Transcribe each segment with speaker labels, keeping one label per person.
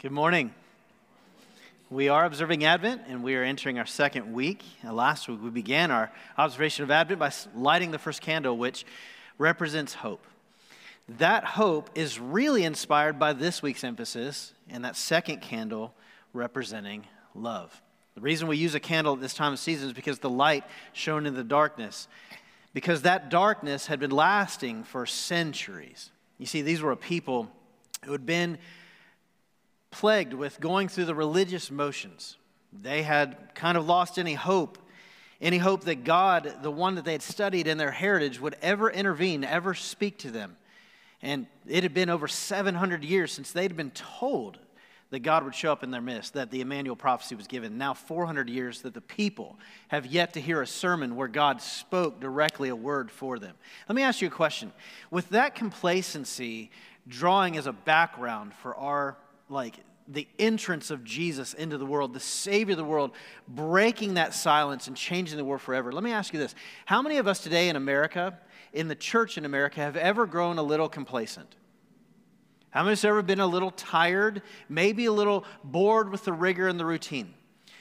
Speaker 1: Good morning. We are observing Advent and we are entering our second week. Uh, last week we began our observation of Advent by lighting the first candle, which represents hope. That hope is really inspired by this week's emphasis, and that second candle representing love. The reason we use a candle at this time of season is because the light shone in the darkness, because that darkness had been lasting for centuries. You see, these were a people who had been plagued with going through the religious motions. They had kind of lost any hope, any hope that God, the one that they had studied in their heritage, would ever intervene, ever speak to them. And it had been over 700 years since they'd been told that God would show up in their midst, that the Emmanuel prophecy was given. Now, 400 years that the people have yet to hear a sermon where God spoke directly a word for them. Let me ask you a question. With that complacency drawing as a background for our like the entrance of Jesus into the world, the Savior of the world, breaking that silence and changing the world forever. Let me ask you this How many of us today in America, in the church in America, have ever grown a little complacent? How many of us have ever been a little tired, maybe a little bored with the rigor and the routine?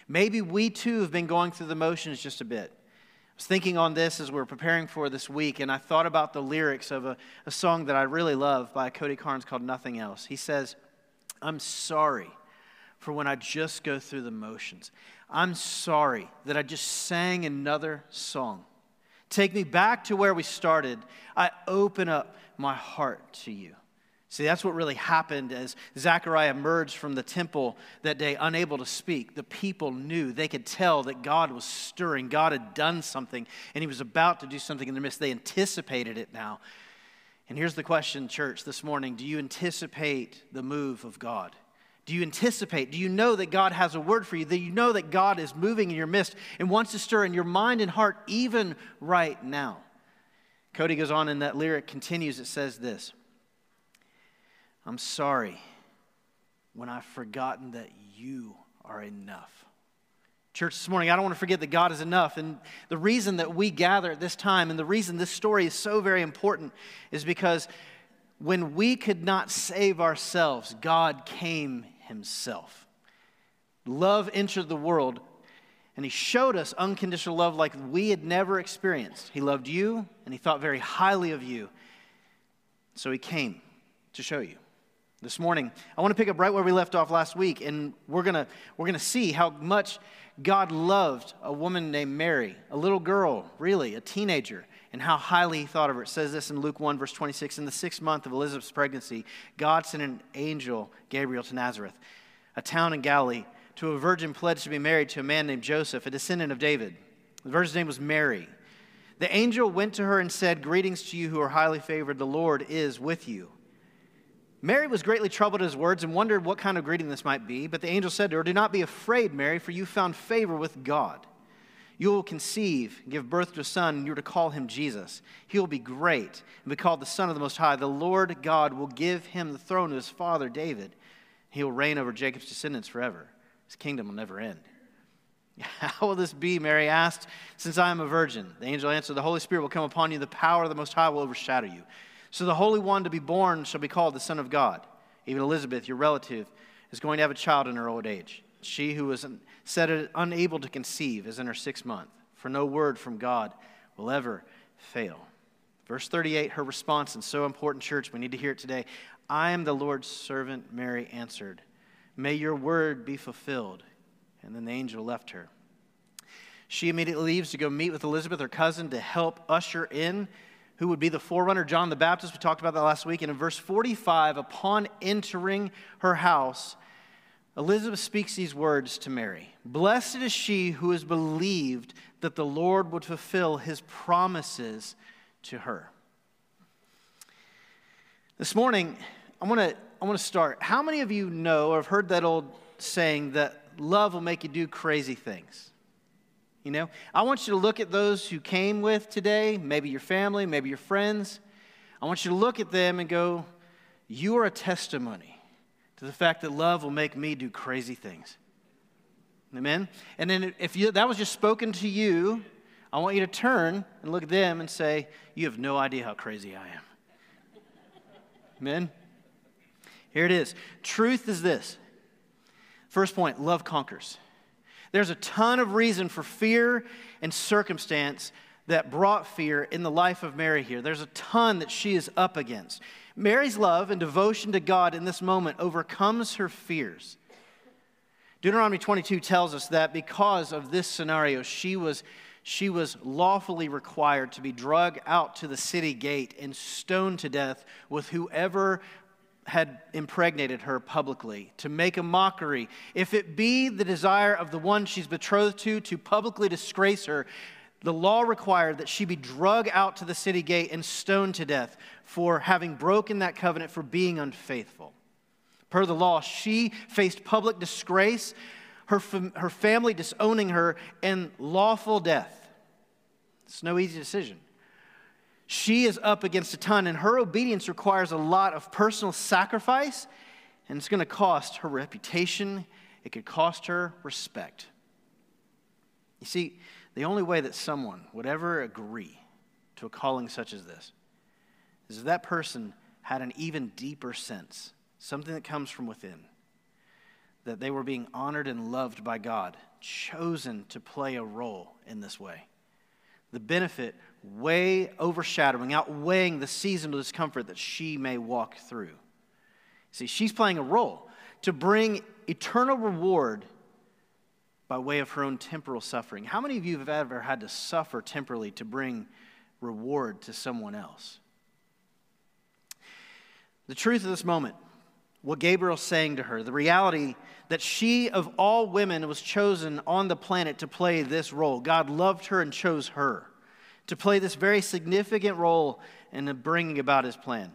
Speaker 1: Maybe we too have been going through the motions just a bit. I was thinking on this as we are preparing for this week, and I thought about the lyrics of a, a song that I really love by Cody Carnes called Nothing Else. He says, I'm sorry for when I just go through the motions. I'm sorry that I just sang another song. Take me back to where we started. I open up my heart to you. See, that's what really happened as Zechariah emerged from the temple that day, unable to speak. The people knew, they could tell that God was stirring. God had done something, and He was about to do something in their midst. They anticipated it now. And here's the question, church, this morning Do you anticipate the move of God? Do you anticipate? Do you know that God has a word for you? Do you know that God is moving in your midst and wants to stir in your mind and heart even right now? Cody goes on and that lyric continues. It says this I'm sorry when I've forgotten that you are enough. Church, this morning, I don't want to forget that God is enough. And the reason that we gather at this time and the reason this story is so very important is because when we could not save ourselves, God came Himself. Love entered the world, and He showed us unconditional love like we had never experienced. He loved you, and He thought very highly of you. So He came to show you. This morning, I want to pick up right where we left off last week, and we're going to, we're going to see how much God loved a woman named Mary, a little girl, really, a teenager, and how highly he thought of her. It says this in Luke 1, verse 26 In the sixth month of Elizabeth's pregnancy, God sent an angel, Gabriel, to Nazareth, a town in Galilee, to a virgin pledged to be married to a man named Joseph, a descendant of David. The virgin's name was Mary. The angel went to her and said, Greetings to you who are highly favored, the Lord is with you. Mary was greatly troubled at his words and wondered what kind of greeting this might be. But the angel said to her, Do not be afraid, Mary, for you found favor with God. You will conceive, give birth to a son, and you are to call him Jesus. He will be great and be called the Son of the Most High. The Lord God will give him the throne of his father David. He will reign over Jacob's descendants forever. His kingdom will never end. How will this be? Mary asked, since I am a virgin. The angel answered, The Holy Spirit will come upon you, the power of the Most High will overshadow you. So the Holy One to be born shall be called the Son of God. Even Elizabeth, your relative, is going to have a child in her old age. She who was said unable to conceive is in her sixth month, for no word from God will ever fail. Verse 38, her response, and so important, church, we need to hear it today. I am the Lord's servant, Mary answered. May your word be fulfilled. And then the angel left her. She immediately leaves to go meet with Elizabeth, her cousin, to help usher in who would be the forerunner, John the Baptist. We talked about that last week. And in verse 45, upon entering her house, Elizabeth speaks these words to Mary Blessed is she who has believed that the Lord would fulfill his promises to her. This morning, I want to I want to start. How many of you know or have heard that old saying that love will make you do crazy things? You know, I want you to look at those who came with today, maybe your family, maybe your friends. I want you to look at them and go, You are a testimony to the fact that love will make me do crazy things. Amen? And then if you, that was just spoken to you, I want you to turn and look at them and say, You have no idea how crazy I am. Amen? Here it is. Truth is this First point love conquers. There's a ton of reason for fear and circumstance that brought fear in the life of Mary here. There's a ton that she is up against. Mary's love and devotion to God in this moment overcomes her fears. Deuteronomy 22 tells us that because of this scenario, she was, she was lawfully required to be dragged out to the city gate and stoned to death with whoever had impregnated her publicly, to make a mockery. If it be the desire of the one she's betrothed to to publicly disgrace her, the law required that she be drug out to the city gate and stoned to death for having broken that covenant, for being unfaithful. Per the law, she faced public disgrace, her, fam- her family disowning her, and lawful death. It's no easy decision. She is up against a ton, and her obedience requires a lot of personal sacrifice, and it's going to cost her reputation. It could cost her respect. You see, the only way that someone would ever agree to a calling such as this is if that person had an even deeper sense, something that comes from within, that they were being honored and loved by God, chosen to play a role in this way. The benefit way overshadowing, outweighing the season of discomfort that she may walk through. See, she's playing a role to bring eternal reward by way of her own temporal suffering. How many of you have ever had to suffer temporally to bring reward to someone else? The truth of this moment, what Gabriel's saying to her, the reality that she, of all women, was chosen on the planet to play this role. God loved her and chose her to play this very significant role in bringing about his plan.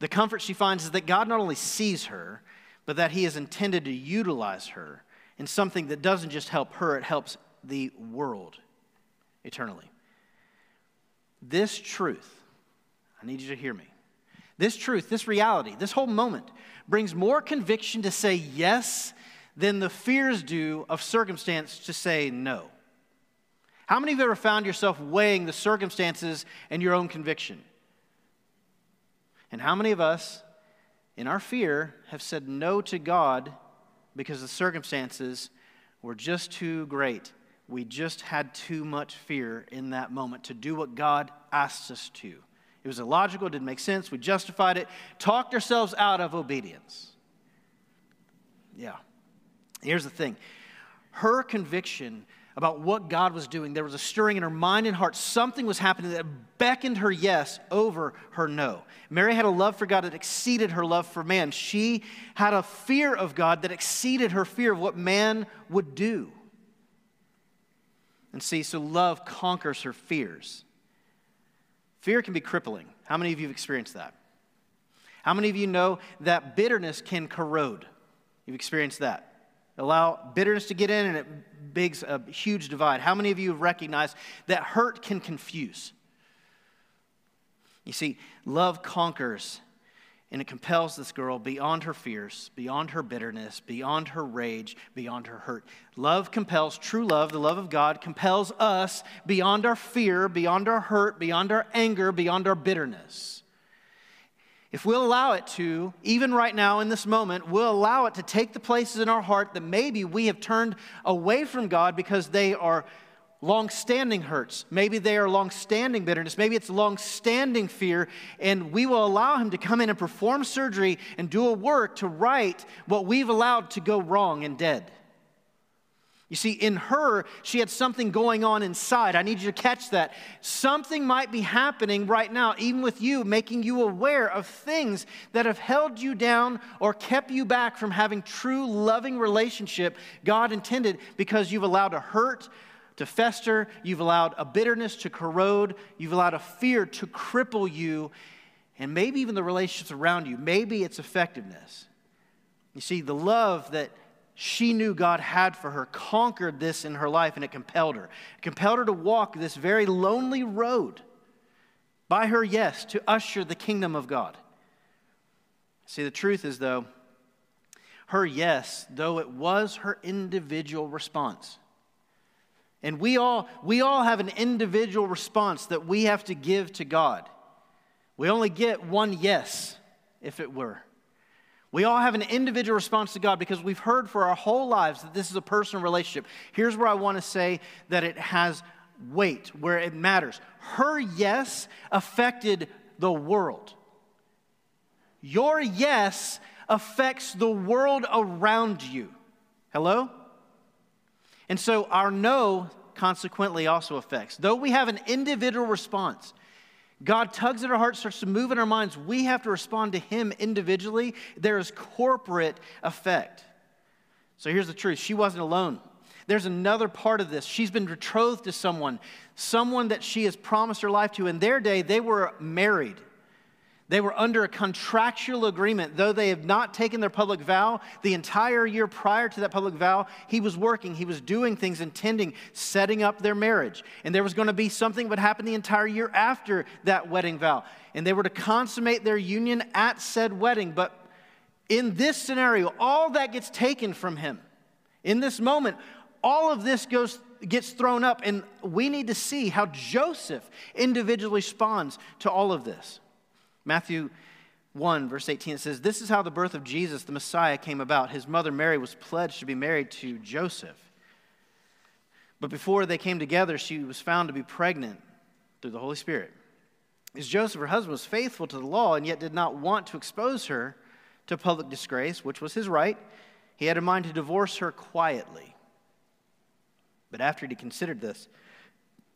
Speaker 1: The comfort she finds is that God not only sees her, but that he has intended to utilize her in something that doesn't just help her, it helps the world eternally. This truth, I need you to hear me. This truth, this reality, this whole moment brings more conviction to say yes than the fears do of circumstance to say no. How many of you ever found yourself weighing the circumstances and your own conviction? And how many of us, in our fear, have said no to God because the circumstances were just too great? We just had too much fear in that moment to do what God asked us to. It was illogical, it didn't make sense. We justified it, talked ourselves out of obedience. Yeah. Here's the thing her conviction about what God was doing. There was a stirring in her mind and heart. Something was happening that beckoned her yes over her no. Mary had a love for God that exceeded her love for man. She had a fear of God that exceeded her fear of what man would do. And see, so love conquers her fears. Fear can be crippling. How many of you have experienced that? How many of you know that bitterness can corrode? You've experienced that. Allow bitterness to get in and it bigs a huge divide. How many of you have recognized that hurt can confuse? You see, love conquers and it compels this girl beyond her fears, beyond her bitterness, beyond her rage, beyond her hurt. Love compels, true love, the love of God, compels us beyond our fear, beyond our hurt, beyond our anger, beyond our bitterness. If we'll allow it to, even right now in this moment, we'll allow it to take the places in our heart that maybe we have turned away from God because they are long-standing hurts. Maybe they are long-standing bitterness. Maybe it's long-standing fear, and we will allow Him to come in and perform surgery and do a work to right what we've allowed to go wrong and dead. You see, in her, she had something going on inside. I need you to catch that. Something might be happening right now, even with you, making you aware of things that have held you down or kept you back from having true loving relationship God intended because you've allowed a hurt to fester, you've allowed a bitterness to corrode, you've allowed a fear to cripple you, and maybe even the relationships around you, maybe its effectiveness. You see, the love that she knew God had for her conquered this in her life and it compelled her. It compelled her to walk this very lonely road by her yes to usher the kingdom of God. See, the truth is, though, her yes, though it was her individual response. And we all, we all have an individual response that we have to give to God. We only get one yes, if it were. We all have an individual response to God because we've heard for our whole lives that this is a personal relationship. Here's where I want to say that it has weight, where it matters. Her yes affected the world. Your yes affects the world around you. Hello? And so our no consequently also affects. Though we have an individual response, God tugs at our heart, starts to move in our minds. We have to respond to Him individually. There is corporate effect. So here's the truth she wasn't alone. There's another part of this. She's been betrothed to someone, someone that she has promised her life to. In their day, they were married. They were under a contractual agreement. Though they have not taken their public vow, the entire year prior to that public vow, he was working, he was doing things, intending, setting up their marriage. And there was going to be something that would happen the entire year after that wedding vow. And they were to consummate their union at said wedding. But in this scenario, all that gets taken from him. In this moment, all of this goes gets thrown up and we need to see how Joseph individually responds to all of this. Matthew 1, verse 18, it says, This is how the birth of Jesus, the Messiah, came about. His mother Mary was pledged to be married to Joseph. But before they came together, she was found to be pregnant through the Holy Spirit. As Joseph, her husband, was faithful to the law and yet did not want to expose her to public disgrace, which was his right, he had in mind to divorce her quietly. But after he considered this,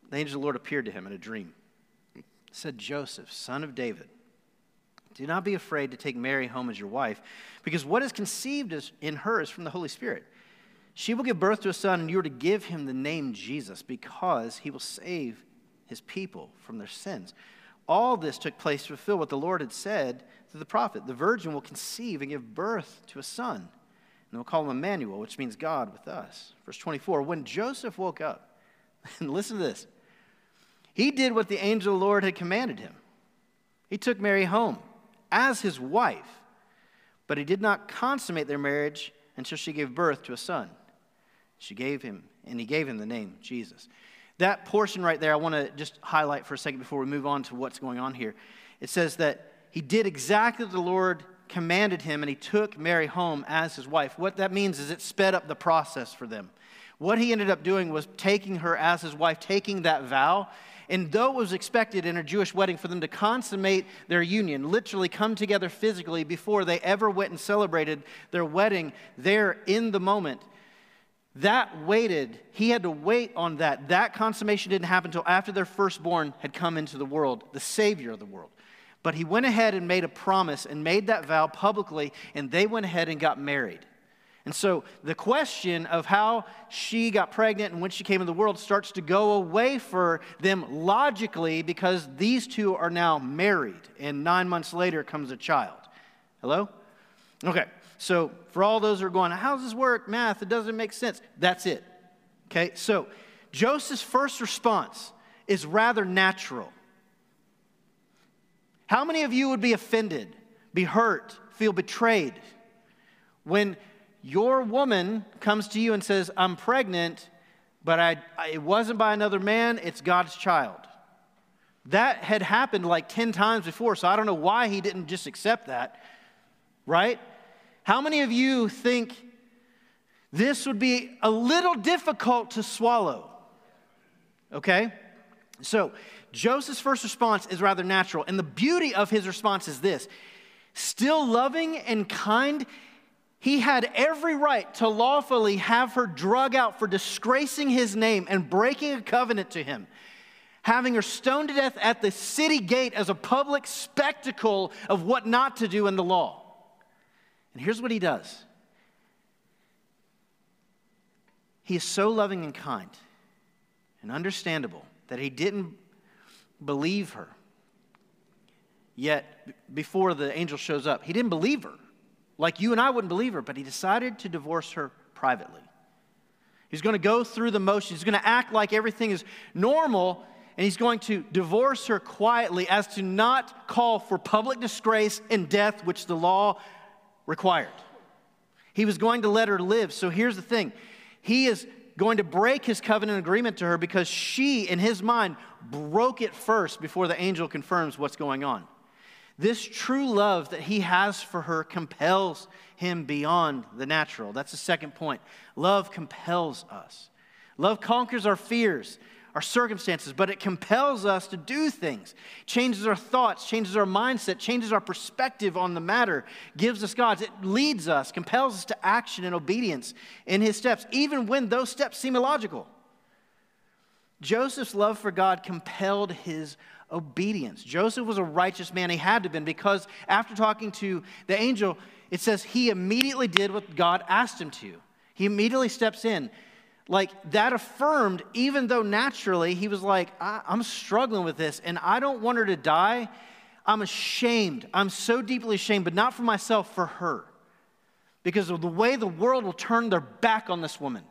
Speaker 1: the angel of the Lord appeared to him in a dream. Said, Joseph, son of David, do not be afraid to take Mary home as your wife, because what is conceived in her is from the Holy Spirit. She will give birth to a son, and you are to give him the name Jesus, because he will save his people from their sins. All this took place to fulfill what the Lord had said through the prophet. The virgin will conceive and give birth to a son, and they'll call him Emmanuel, which means God with us. Verse 24 When Joseph woke up, and listen to this, he did what the angel of the Lord had commanded him. He took Mary home as his wife, but he did not consummate their marriage until she gave birth to a son. She gave him, and he gave him the name Jesus. That portion right there, I want to just highlight for a second before we move on to what's going on here. It says that he did exactly what the Lord commanded him, and he took Mary home as his wife. What that means is it sped up the process for them. What he ended up doing was taking her as his wife, taking that vow, and though it was expected in a Jewish wedding for them to consummate their union, literally come together physically before they ever went and celebrated their wedding there in the moment, that waited, he had to wait on that. That consummation didn't happen until after their firstborn had come into the world, the Savior of the world. But he went ahead and made a promise and made that vow publicly, and they went ahead and got married. And so the question of how she got pregnant and when she came into the world starts to go away for them logically because these two are now married, and nine months later comes a child. Hello? Okay, so for all those who are going, how does this work? Math, it doesn't make sense. That's it. Okay, so Joseph's first response is rather natural. How many of you would be offended, be hurt, feel betrayed when your woman comes to you and says, I'm pregnant, but I, I, it wasn't by another man, it's God's child. That had happened like 10 times before, so I don't know why he didn't just accept that, right? How many of you think this would be a little difficult to swallow? Okay? So, Joseph's first response is rather natural, and the beauty of his response is this still loving and kind he had every right to lawfully have her drug out for disgracing his name and breaking a covenant to him, having her stoned to death at the city gate as a public spectacle of what not to do in the law. And here's what he does he is so loving and kind and understandable that he didn't believe her. Yet, before the angel shows up, he didn't believe her. Like you and I wouldn't believe her, but he decided to divorce her privately. He's going to go through the motions. He's going to act like everything is normal, and he's going to divorce her quietly as to not call for public disgrace and death, which the law required. He was going to let her live. So here's the thing he is going to break his covenant agreement to her because she, in his mind, broke it first before the angel confirms what's going on. This true love that he has for her compels him beyond the natural. That's the second point. Love compels us. Love conquers our fears, our circumstances, but it compels us to do things, changes our thoughts, changes our mindset, changes our perspective on the matter, gives us God's. It leads us, compels us to action and obedience in his steps, even when those steps seem illogical. Joseph's love for God compelled his obedience. Joseph was a righteous man. He had to have been because after talking to the angel, it says he immediately did what God asked him to. He immediately steps in. Like that affirmed, even though naturally he was like, I- am struggling with this and I don't want her to die. I'm ashamed. I'm so deeply ashamed, but not for myself, for her. Because of the way the world will turn their back on this woman,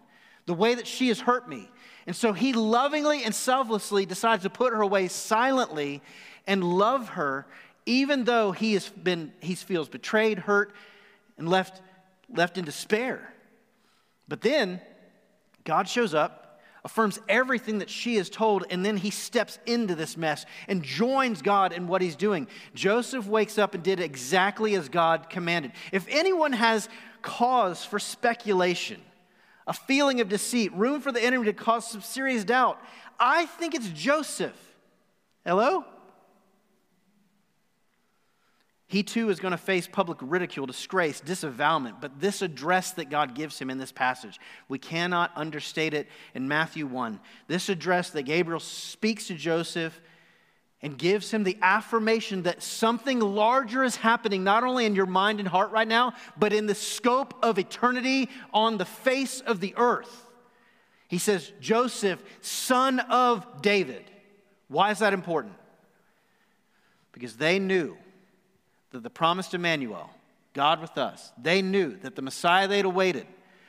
Speaker 1: the way that she has hurt me, and so he lovingly and selflessly decides to put her away silently and love her, even though he has been he feels betrayed, hurt, and left, left in despair. But then God shows up, affirms everything that she is told, and then he steps into this mess and joins God in what he's doing. Joseph wakes up and did exactly as God commanded. If anyone has cause for speculation, a feeling of deceit, room for the enemy to cause some serious doubt. I think it's Joseph. Hello? He too is going to face public ridicule, disgrace, disavowment, But this address that God gives him in this passage, we cannot understate it in Matthew 1. This address that Gabriel speaks to Joseph and gives him the affirmation that something larger is happening, not only in your mind and heart right now, but in the scope of eternity on the face of the earth. He says, Joseph, son of David. Why is that important? Because they knew that the promised Emmanuel, God with us, they knew that the Messiah they'd awaited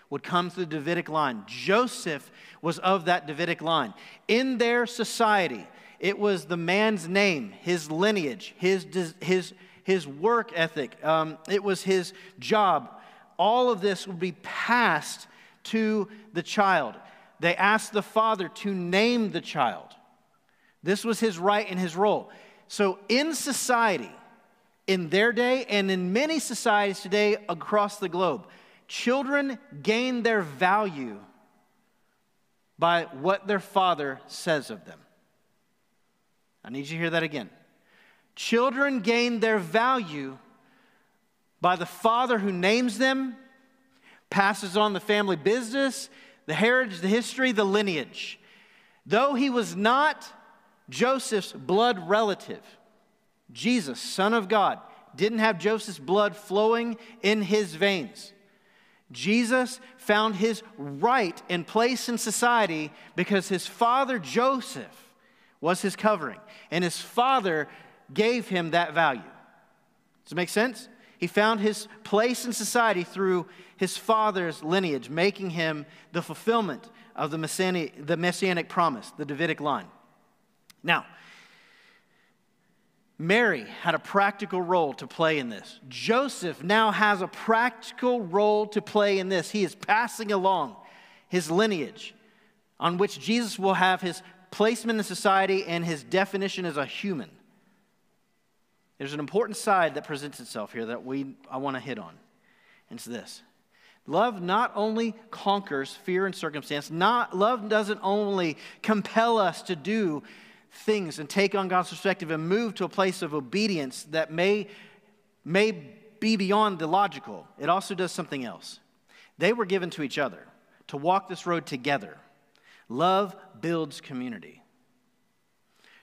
Speaker 1: would come through the Davidic line. Joseph was of that Davidic line. In their society, it was the man's name, his lineage, his, his, his work ethic, um, it was his job. All of this would be passed to the child. They asked the father to name the child. This was his right and his role. So, in society, in their day, and in many societies today across the globe, children gain their value by what their father says of them. I need you to hear that again. Children gain their value by the father who names them, passes on the family business, the heritage, the history, the lineage. Though he was not Joseph's blood relative, Jesus, Son of God, didn't have Joseph's blood flowing in his veins. Jesus found his right and place in society because his father Joseph was his covering. And his father gave him that value. Does it make sense? He found his place in society through his father's lineage, making him the fulfillment of the messianic, the messianic promise, the Davidic line. Now, Mary had a practical role to play in this. Joseph now has a practical role to play in this. He is passing along his lineage on which Jesus will have his placement in society and his definition as a human. There's an important side that presents itself here that we, I want to hit on. And it's this love not only conquers fear and circumstance, not, love doesn't only compel us to do things and take on God's perspective and move to a place of obedience that may, may be beyond the logical, it also does something else. They were given to each other to walk this road together. Love builds community.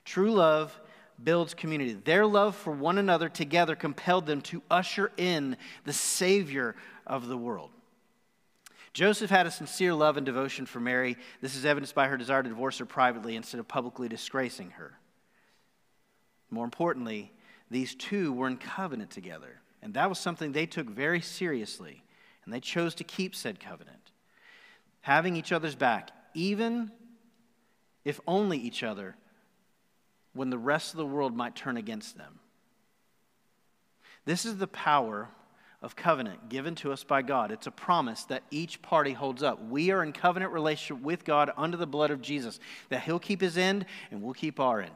Speaker 1: True love builds community. Their love for one another together compelled them to usher in the Savior of the world. Joseph had a sincere love and devotion for Mary. This is evidenced by her desire to divorce her privately instead of publicly disgracing her. More importantly, these two were in covenant together, and that was something they took very seriously, and they chose to keep said covenant. Having each other's back, even if only each other, when the rest of the world might turn against them. This is the power of covenant given to us by God. It's a promise that each party holds up. We are in covenant relationship with God under the blood of Jesus, that He'll keep His end and we'll keep our end.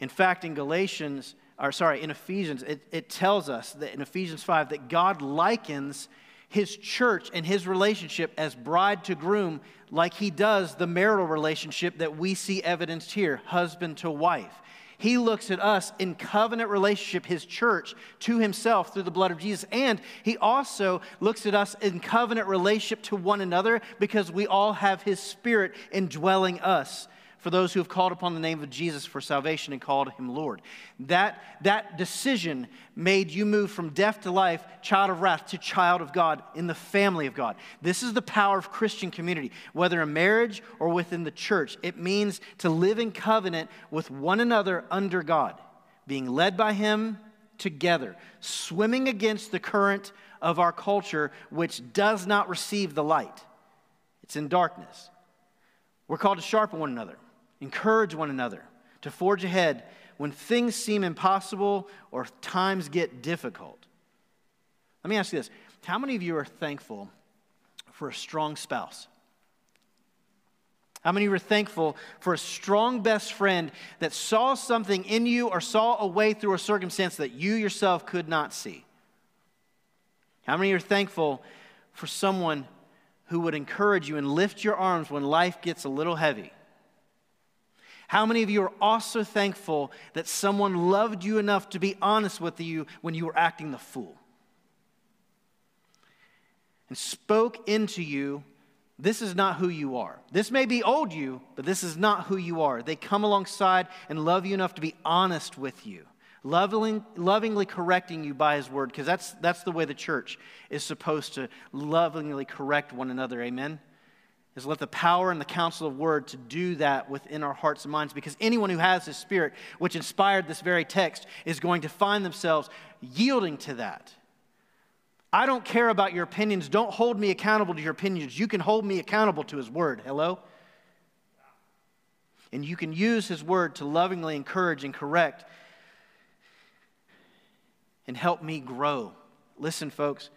Speaker 1: In fact, in Galatians or sorry, in Ephesians, it, it tells us that in Ephesians 5 that God likens his church and his relationship as bride to groom, like he does the marital relationship that we see evidenced here, husband to wife. He looks at us in covenant relationship, his church, to himself through the blood of Jesus. And he also looks at us in covenant relationship to one another because we all have his spirit indwelling us for those who have called upon the name of Jesus for salvation and called him Lord. That, that decision made you move from death to life, child of wrath, to child of God in the family of God. This is the power of Christian community, whether in marriage or within the church. It means to live in covenant with one another under God, being led by him together, swimming against the current of our culture, which does not receive the light. It's in darkness. We're called to sharpen one another encourage one another to forge ahead when things seem impossible or times get difficult. Let me ask you this How many of you are thankful for a strong spouse? How many of you are thankful for a strong best friend that saw something in you or saw a way through a circumstance that you yourself could not see? How many are thankful for someone who would encourage you and lift your arms when life gets a little heavy? How many of you are also thankful that someone loved you enough to be honest with you when you were acting the fool? And spoke into you, this is not who you are. This may be old you, but this is not who you are. They come alongside and love you enough to be honest with you, loving, lovingly correcting you by his word, because that's, that's the way the church is supposed to lovingly correct one another. Amen? Is let the power and the counsel of word to do that within our hearts and minds because anyone who has the spirit which inspired this very text is going to find themselves yielding to that. I don't care about your opinions. Don't hold me accountable to your opinions. You can hold me accountable to his word. Hello? And you can use his word to lovingly encourage and correct and help me grow. Listen folks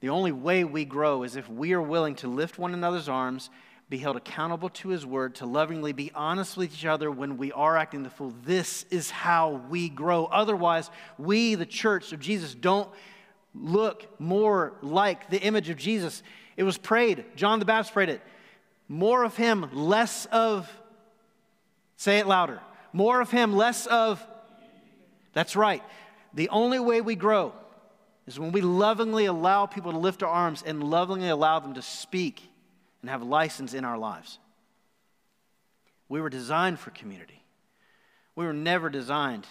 Speaker 1: the only way we grow is if we are willing to lift one another's arms, be held accountable to his word, to lovingly be honest with each other when we are acting the fool. This is how we grow. Otherwise, we, the church of Jesus, don't look more like the image of Jesus. It was prayed, John the Baptist prayed it. More of him, less of, say it louder, more of him, less of, that's right. The only way we grow is when we lovingly allow people to lift our arms and lovingly allow them to speak and have license in our lives. We were designed for community. We were never designed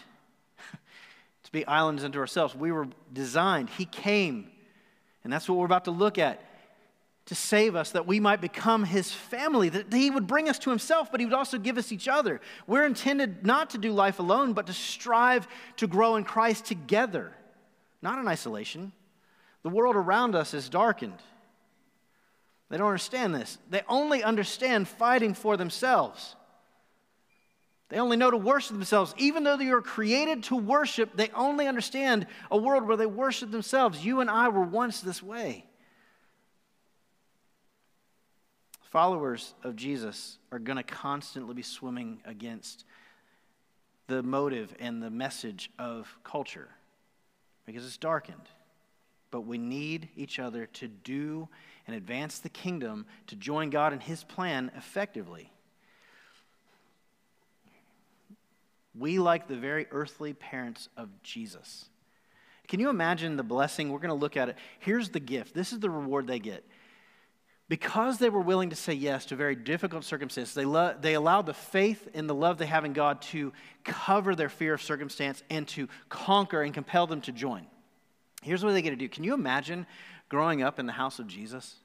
Speaker 1: to be islands unto ourselves. We were designed. He came, and that's what we're about to look at, to save us that we might become His family, that He would bring us to Himself, but He would also give us each other. We're intended not to do life alone, but to strive to grow in Christ together not in isolation. The world around us is darkened. They don't understand this. They only understand fighting for themselves. They only know to worship themselves. Even though they are created to worship, they only understand a world where they worship themselves. You and I were once this way. Followers of Jesus are going to constantly be swimming against the motive and the message of culture because it's darkened. But we need each other to do and advance the kingdom, to join God in His plan effectively. We like the very earthly parents of Jesus. Can you imagine the blessing? We're going to look at it. Here's the gift. This is the reward they get. Because they were willing to say yes to very difficult circumstances, they, lo- they allowed the faith and the love they have in God to cover their fear of circumstance and to conquer and compel them to join. Here's what they get to do. Can you imagine growing up in the house of Jesus?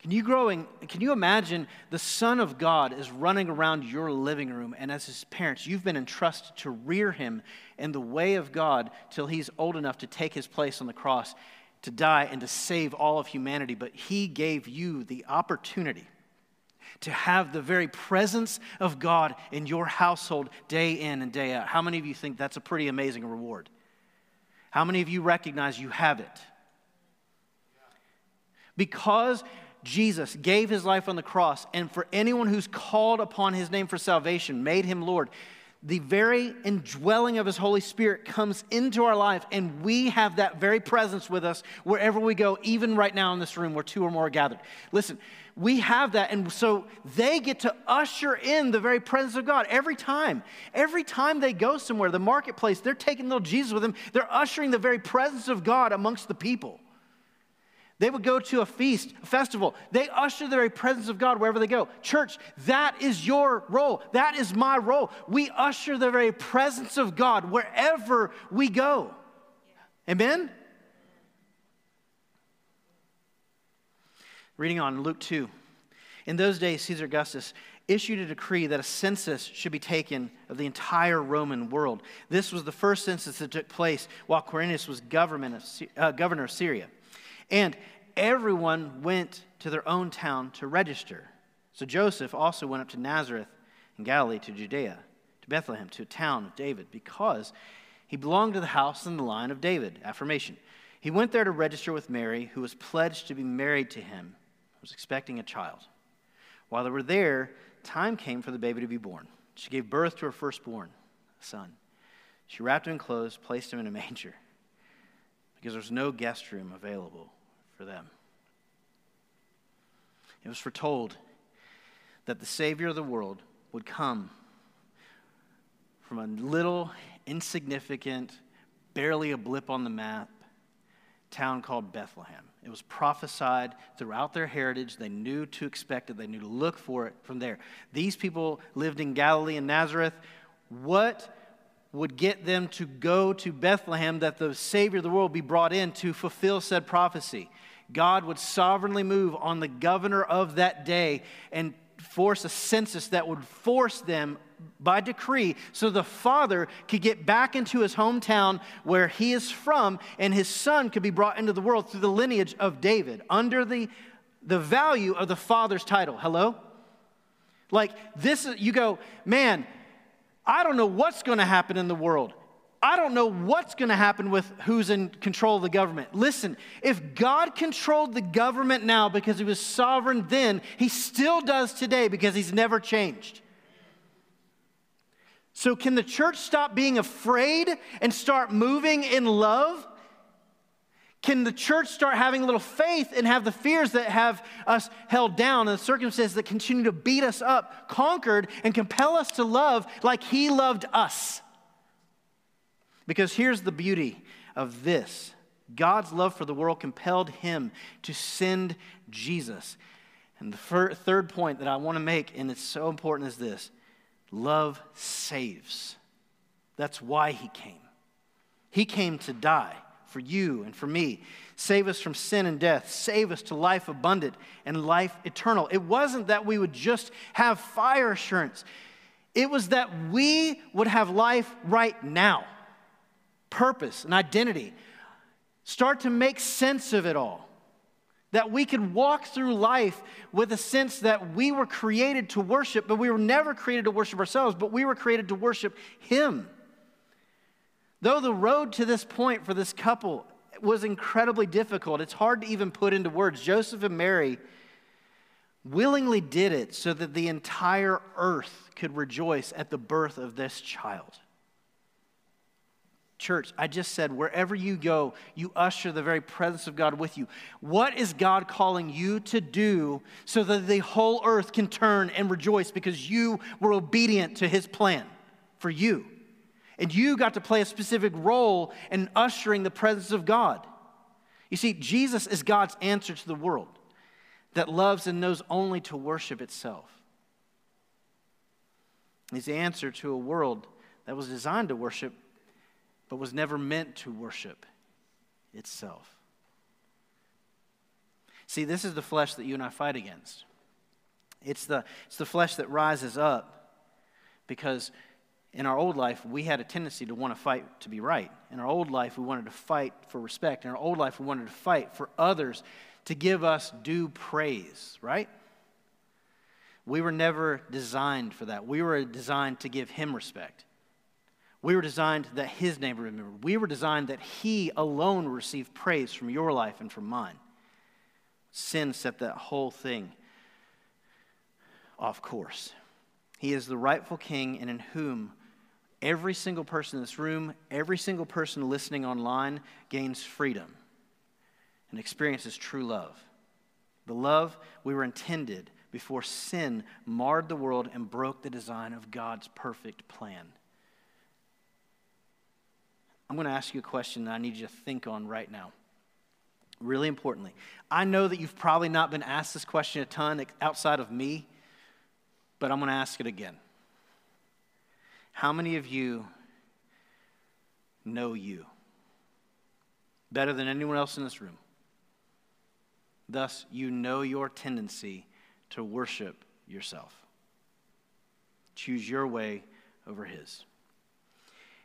Speaker 1: Can you, growing, can you imagine the Son of God is running around your living room, and as his parents, you've been entrusted to rear him in the way of God till he's old enough to take his place on the cross to die and to save all of humanity, but He gave you the opportunity to have the very presence of God in your household day in and day out. How many of you think that's a pretty amazing reward? How many of you recognize you have it? Because Jesus gave his life on the cross, and for anyone who's called upon his name for salvation, made him Lord, the very indwelling of his Holy Spirit comes into our life, and we have that very presence with us wherever we go, even right now in this room where two or more are gathered. Listen, we have that, and so they get to usher in the very presence of God every time. Every time they go somewhere, the marketplace, they're taking little Jesus with them, they're ushering the very presence of God amongst the people. They would go to a feast, a festival. They usher the very presence of God wherever they go. Church, that is your role. That is my role. We usher the very presence of God wherever we go. Amen? Reading on Luke 2. In those days, Caesar Augustus issued a decree that a census should be taken of the entire Roman world. This was the first census that took place while Quirinius was uh, governor of Syria. And everyone went to their own town to register. So Joseph also went up to Nazareth in Galilee to Judea, to Bethlehem, to a town of David, because he belonged to the house and the line of David. Affirmation. He went there to register with Mary, who was pledged to be married to him, was expecting a child. While they were there, time came for the baby to be born. She gave birth to her firstborn, a son. She wrapped him in clothes, placed him in a manger, because there was no guest room available for them. It was foretold that the Savior of the world would come from a little, insignificant, barely a blip on the map town called Bethlehem. It was prophesied throughout their heritage. They knew to expect it, they knew to look for it from there. These people lived in Galilee and Nazareth. What would get them to go to Bethlehem that the Savior of the world be brought in to fulfill said prophecy? God would sovereignly move on the governor of that day and force a census that would force them by decree so the father could get back into his hometown where he is from and his son could be brought into the world through the lineage of David under the, the value of the father's title. Hello? Like this, you go, man, I don't know what's going to happen in the world. I don't know what's going to happen with who's in control of the government. Listen, if God controlled the government now because he was sovereign then, he still does today because he's never changed. So, can the church stop being afraid and start moving in love? Can the church start having a little faith and have the fears that have us held down and the circumstances that continue to beat us up conquered and compel us to love like He loved us? Because here's the beauty of this God's love for the world compelled him to send Jesus. And the fir- third point that I want to make, and it's so important, is this love saves. That's why he came. He came to die for you and for me, save us from sin and death, save us to life abundant and life eternal. It wasn't that we would just have fire assurance, it was that we would have life right now purpose and identity, start to make sense of it all. That we could walk through life with a sense that we were created to worship, but we were never created to worship ourselves, but we were created to worship Him. Though the road to this point for this couple was incredibly difficult, it's hard to even put into words. Joseph and Mary willingly did it so that the entire earth could rejoice at the birth of this child. Church, I just said, wherever you go, you usher the very presence of God with you. What is God calling you to do so that the whole earth can turn and rejoice because you were obedient to his plan for you? And you got to play a specific role in ushering the presence of God. You see, Jesus is God's answer to the world that loves and knows only to worship itself. He's the answer to a world that was designed to worship but was never meant to worship itself. See, this is the flesh that you and I fight against. It's the, it's the flesh that rises up because in our old life, we had a tendency to want to fight to be right. In our old life, we wanted to fight for respect. In our old life, we wanted to fight for others to give us due praise, right? We were never designed for that. We were designed to give Him respect. We were designed that His name be remembered. We were designed that He alone receive praise from your life and from mine. Sin set that whole thing off course. He is the rightful king, and in whom every single person in this room, every single person listening online gains freedom and experiences true love. The love we were intended before sin marred the world and broke the design of God's perfect plan. I'm going to ask you a question that I need you to think on right now. Really importantly, I know that you've probably not been asked this question a ton outside of me, but I'm going to ask it again. How many of you know you better than anyone else in this room? Thus, you know your tendency to worship yourself. Choose your way over His.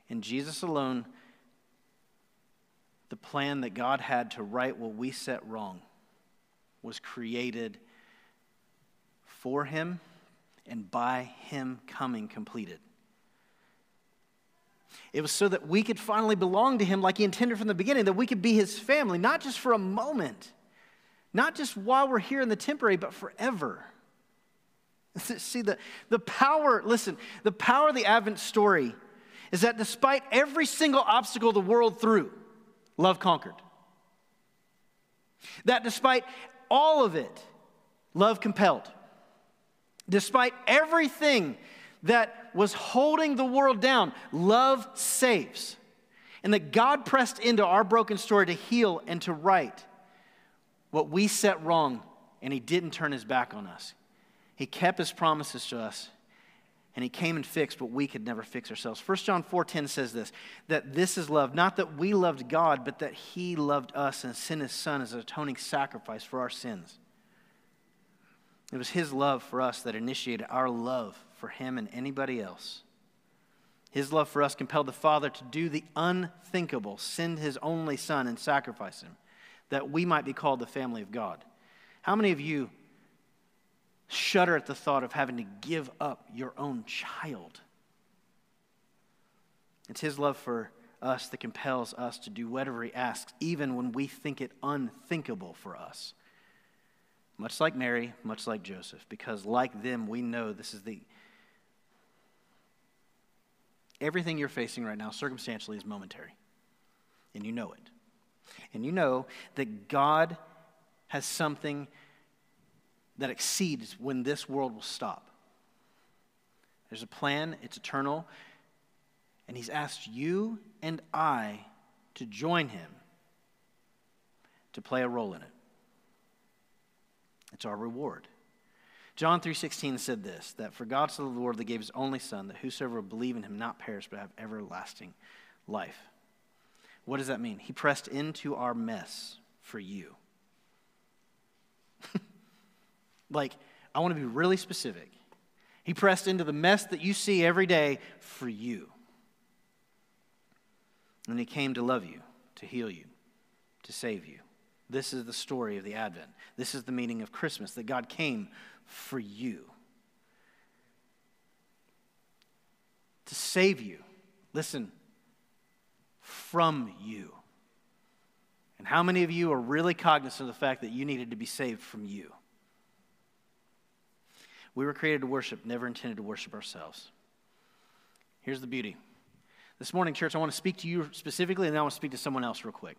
Speaker 1: And Jesus alone, the plan that God had to right what we set wrong was created for Him and by Him coming completed. It was so that we could finally belong to Him like He intended from the beginning, that we could be His family, not just for a moment, not just while we're here in the temporary, but forever. See, the, the power, listen, the power of the Advent story is that despite every single obstacle the world threw, love conquered. That despite all of it, love compelled. Despite everything that was holding the world down, love saves. And that God pressed into our broken story to heal and to right what we set wrong, and He didn't turn His back on us. He kept His promises to us, and He came and fixed what we could never fix ourselves. 1 John 4.10 says this, that this is love, not that we loved God, but that He loved us and sent His Son as an atoning sacrifice for our sins. It was His love for us that initiated our love for Him and anybody else. His love for us compelled the Father to do the unthinkable, send His only Son and sacrifice Him, that we might be called the family of God. How many of you shudder at the thought of having to give up your own child? It's His love for us that compels us to do whatever He asks, even when we think it unthinkable for us much like Mary, much like Joseph, because like them, we know this is the. Everything you're facing right now, circumstantially, is momentary. And you know it. And you know that God has something that exceeds when this world will stop. There's a plan, it's eternal, and He's asked you and I to join Him to play a role in it. It's our reward. John 3:16 said this that for God so the world that gave his only son that whosoever believe in him not perish but have everlasting life. What does that mean? He pressed into our mess for you. Like I want to be really specific. He pressed into the mess that you see every day for you. And he came to love you, to heal you, to save you. This is the story of the Advent. This is the meaning of Christmas that God came for you to save you. Listen, from you. And how many of you are really cognizant of the fact that you needed to be saved from you? We were created to worship, never intended to worship ourselves. Here's the beauty. This morning, church, I want to speak to you specifically, and then I want to speak to someone else real quick.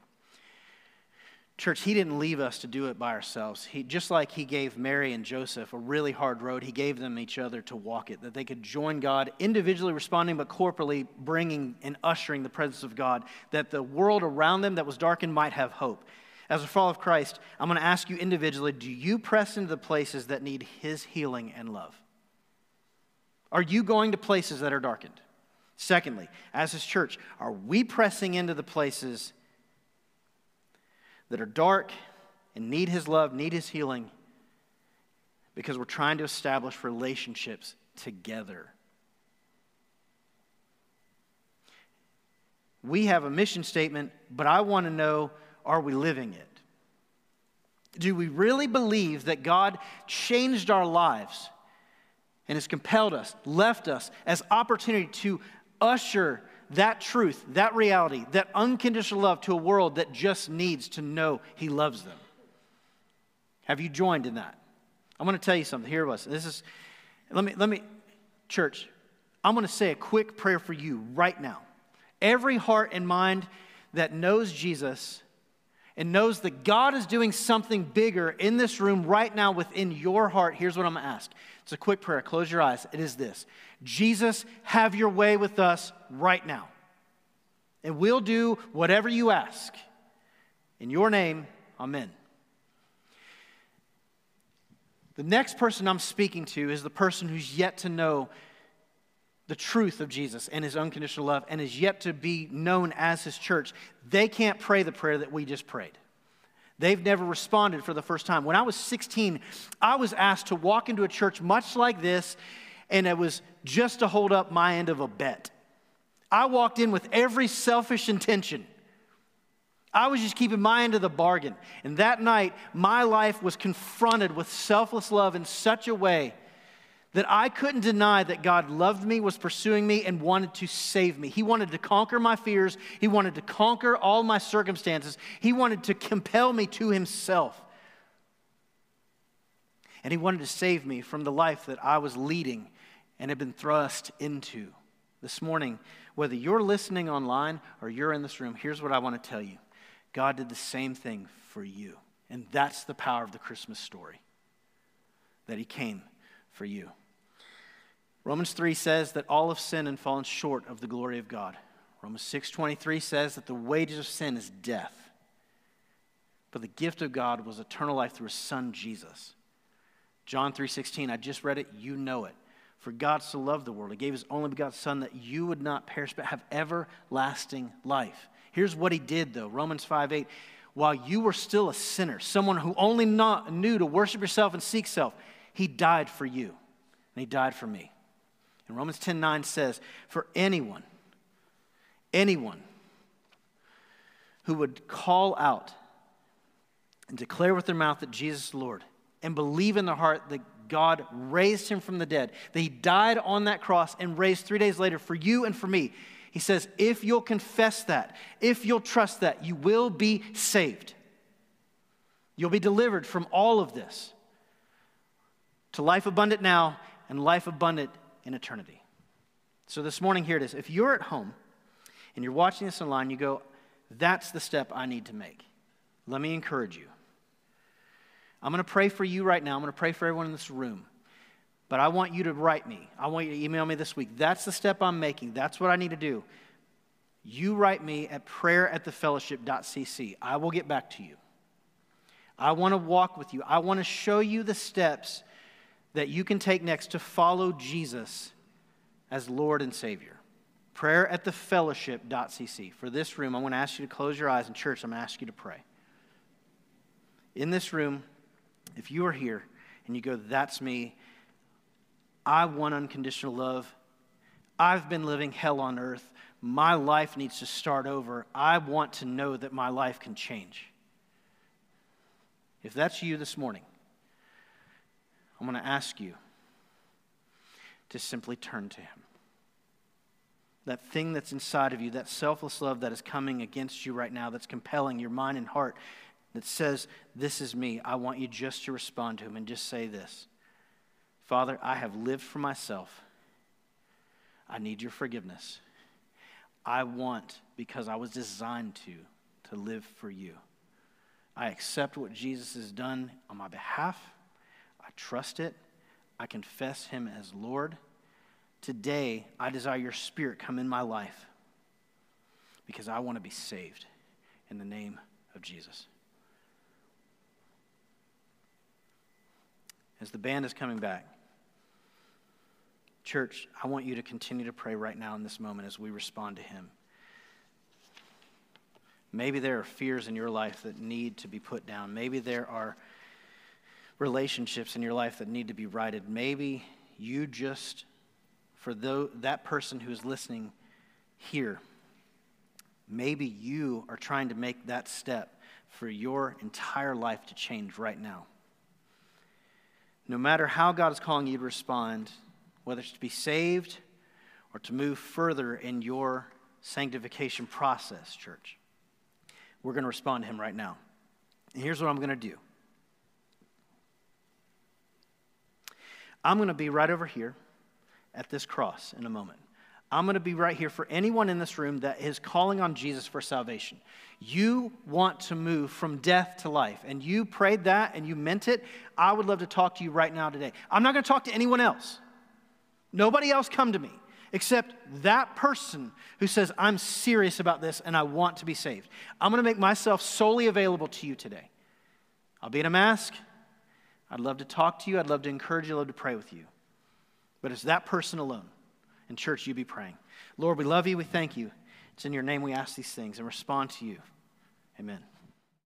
Speaker 1: Church, he didn't leave us to do it by ourselves. He, just like he gave Mary and Joseph a really hard road, he gave them each other to walk it, that they could join God, individually responding, but corporately bringing and ushering the presence of God, that the world around them that was darkened might have hope. As a follower of Christ, I'm going to ask you individually do you press into the places that need his healing and love? Are you going to places that are darkened? Secondly, as his church, are we pressing into the places that are dark and need His love, need His healing, because we're trying to establish relationships together. We have a mission statement, but I want to know are we living it? Do we really believe that God changed our lives and has compelled us, left us as opportunity to usher that truth, that reality, that unconditional love to a world that just needs to know He loves them. Have you joined in that? I'm going to tell you something. Here was this is. Let me let me, church. I'm going to say a quick prayer for you right now. Every heart and mind that knows Jesus and knows that God is doing something bigger in this room right now within your heart, here's what I'm going to ask. It's a quick prayer. Close your eyes. It is this Jesus, have your way with us right now. And we'll do whatever you ask. In your name, amen. The next person I'm speaking to is the person who's yet to know the truth of Jesus and his unconditional love and is yet to be known as his church. They can't pray the prayer that we just prayed. They've never responded for the first time. When I was 16, I was asked to walk into a church much like this, and it was just to hold up my end of a bet. I walked in with every selfish intention. I was just keeping my end of the bargain. And that night, my life was confronted with selfless love in such a way that I couldn't deny that God loved me, was pursuing me, and wanted to save me. He wanted to conquer my fears, He wanted to conquer all my circumstances, He wanted to compel me to Himself. And He wanted to save me from the life that I was leading and had been thrust into. This morning, whether you're listening online or you're in this room, here's what I want to tell you God did the same thing for you. And that's the power of the Christmas story that He came for you. Romans 3 says that all have sinned and fallen short of the glory of God. Romans 6:23 says that the wages of sin is death. But the gift of God was eternal life through his son Jesus. John 3:16, I just read it, you know it. For God so loved the world, he gave his only begotten son that you would not perish but have everlasting life. Here's what he did though. Romans 5:8, while you were still a sinner, someone who only not, knew to worship yourself and seek self, he died for you. And he died for me. And Romans 10 9 says, For anyone, anyone who would call out and declare with their mouth that Jesus is Lord and believe in their heart that God raised him from the dead, that he died on that cross and raised three days later for you and for me. He says, if you'll confess that, if you'll trust that, you will be saved. You'll be delivered from all of this to life abundant now and life abundant in eternity. So this morning, here it is. If you're at home and you're watching this online, you go, that's the step I need to make. Let me encourage you. I'm going to pray for you right now. I'm going to pray for everyone in this room. But I want you to write me. I want you to email me this week. That's the step I'm making. That's what I need to do. You write me at prayer at. I will get back to you. I want to walk with you. I want to show you the steps that you can take next to follow Jesus as Lord and Savior. Prayer at the fellowship.cc. For this room, I'm going to ask you to close your eyes. In church, I'm going to ask you to pray. In this room, if you are here and you go, That's me, I want unconditional love. I've been living hell on earth. My life needs to start over. I want to know that my life can change. If that's you this morning, I'm going to ask you to simply turn to Him. That thing that's inside of you, that selfless love that is coming against you right now, that's compelling your mind and heart, that says, This is me. I want you just to respond to Him and just say this Father, I have lived for myself. I need your forgiveness. I want, because I was designed to, to live for you. I accept what Jesus has done on my behalf. Trust it. I confess him as Lord. Today, I desire your spirit come in my life because I want to be saved in the name of Jesus. As the band is coming back, church, I want you to continue to pray right now in this moment as we respond to him. Maybe there are fears in your life that need to be put down. Maybe there are relationships in your life that need to be righted. Maybe you just, for the, that person who is listening here, maybe you are trying to make that step for your entire life to change right now. No matter how God is calling you to respond, whether it's to be saved or to move further in your sanctification process, church, we're going to respond to Him right now. And here's what I'm going to do I'm going to be right over here at this cross in a moment. I'm going to be right here for anyone in this room that is calling on Jesus for salvation. You want to move from death to life, and you prayed that and you meant it. I would love to talk to you right now today. I'm not going to talk to anyone else. Nobody else come to me except that person who says, I'm serious about this and I want to be saved. I'm going to make myself solely available to you today. I'll be in a mask. I'd love to talk to you. I'd love to encourage you. I'd love to pray with you. But it's that person alone. In church, you be praying. Lord, we love you. We thank you. It's in your name we ask these things and respond to you. Amen.